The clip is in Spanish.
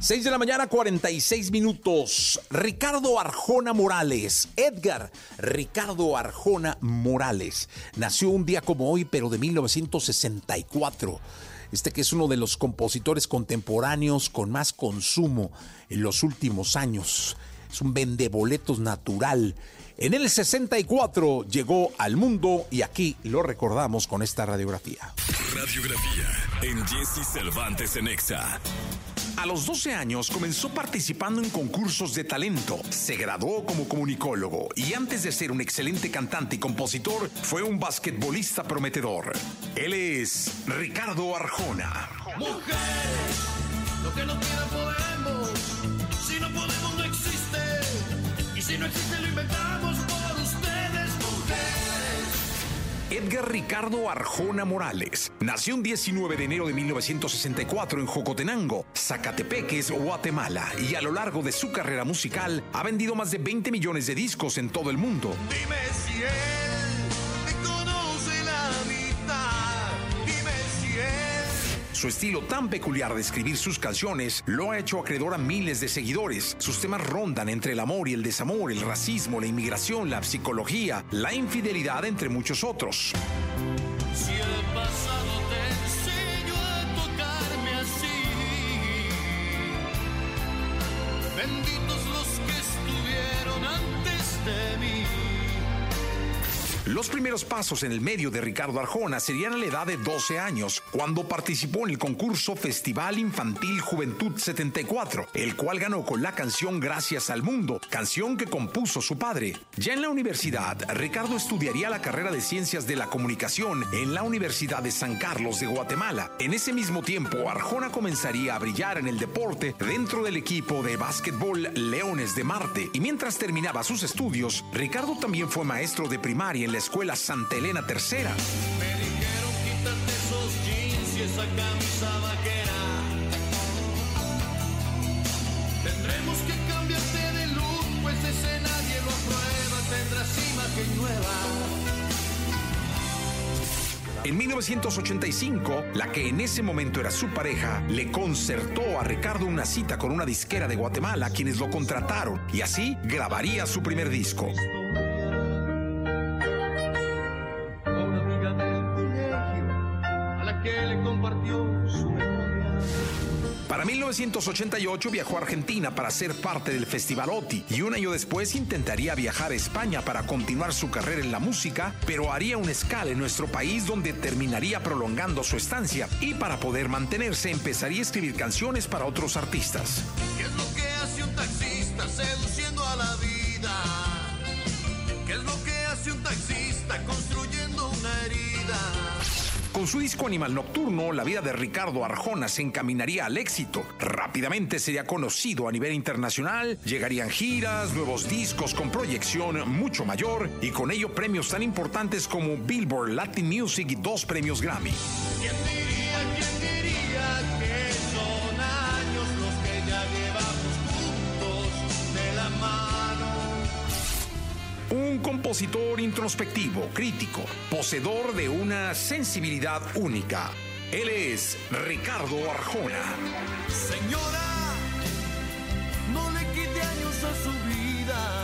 6 de la mañana, 46 minutos. Ricardo Arjona Morales, Edgar Ricardo Arjona Morales, nació un día como hoy, pero de 1964. Este que es uno de los compositores contemporáneos con más consumo en los últimos años. Es un vendeboletos natural. En el 64 llegó al mundo y aquí lo recordamos con esta radiografía. Radiografía en Jesse Cervantes en Exa. A los 12 años comenzó participando en concursos de talento. Se graduó como comunicólogo y antes de ser un excelente cantante y compositor, fue un basquetbolista prometedor. Él es Ricardo Arjona. Mujeres, lo que no quiera podemos. Si no podemos, no existe. Y si no existe, lo inventamos Edgar Ricardo Arjona Morales nació un 19 de enero de 1964 en Jocotenango, Zacatepeques, Guatemala, y a lo largo de su carrera musical ha vendido más de 20 millones de discos en todo el mundo. Dime si él Su estilo tan peculiar de escribir sus canciones lo ha hecho acreedor a miles de seguidores. Sus temas rondan entre el amor y el desamor, el racismo, la inmigración, la psicología, la infidelidad, entre muchos otros. Los primeros pasos en el medio de Ricardo Arjona serían a la edad de 12 años, cuando participó en el concurso Festival Infantil Juventud 74, el cual ganó con la canción Gracias al Mundo, canción que compuso su padre. Ya en la universidad, Ricardo estudiaría la carrera de Ciencias de la Comunicación en la Universidad de San Carlos de Guatemala. En ese mismo tiempo, Arjona comenzaría a brillar en el deporte dentro del equipo de básquetbol Leones de Marte. Y mientras terminaba sus estudios, Ricardo también fue maestro de primaria en la Escuela Santa Elena III. Me dijeron quítate esos jeans y esa camisa vaquera. Tendremos que cambiarte de look, pues ese nadie lo aprueba. Tendrás imagen nueva. En 1985, la que en ese momento era su pareja, le concertó a Ricardo una cita con una disquera de Guatemala, quienes lo contrataron, y así grabaría su primer disco. Para 1988 viajó a Argentina para ser parte del Festival OTI y un año después intentaría viajar a España para continuar su carrera en la música, pero haría una escala en nuestro país donde terminaría prolongando su estancia y para poder mantenerse empezaría a escribir canciones para otros artistas. ¿Qué es lo que hace un taxista seduciendo a la vida? Su disco Animal Nocturno, la vida de Ricardo Arjona se encaminaría al éxito. Rápidamente sería conocido a nivel internacional, llegarían giras, nuevos discos con proyección mucho mayor y con ello premios tan importantes como Billboard Latin Music y dos premios Grammy. ¿Quién diría, Un compositor introspectivo, crítico, poseedor de una sensibilidad única. Él es Ricardo Arjona. Señora, no le quite años a su vida.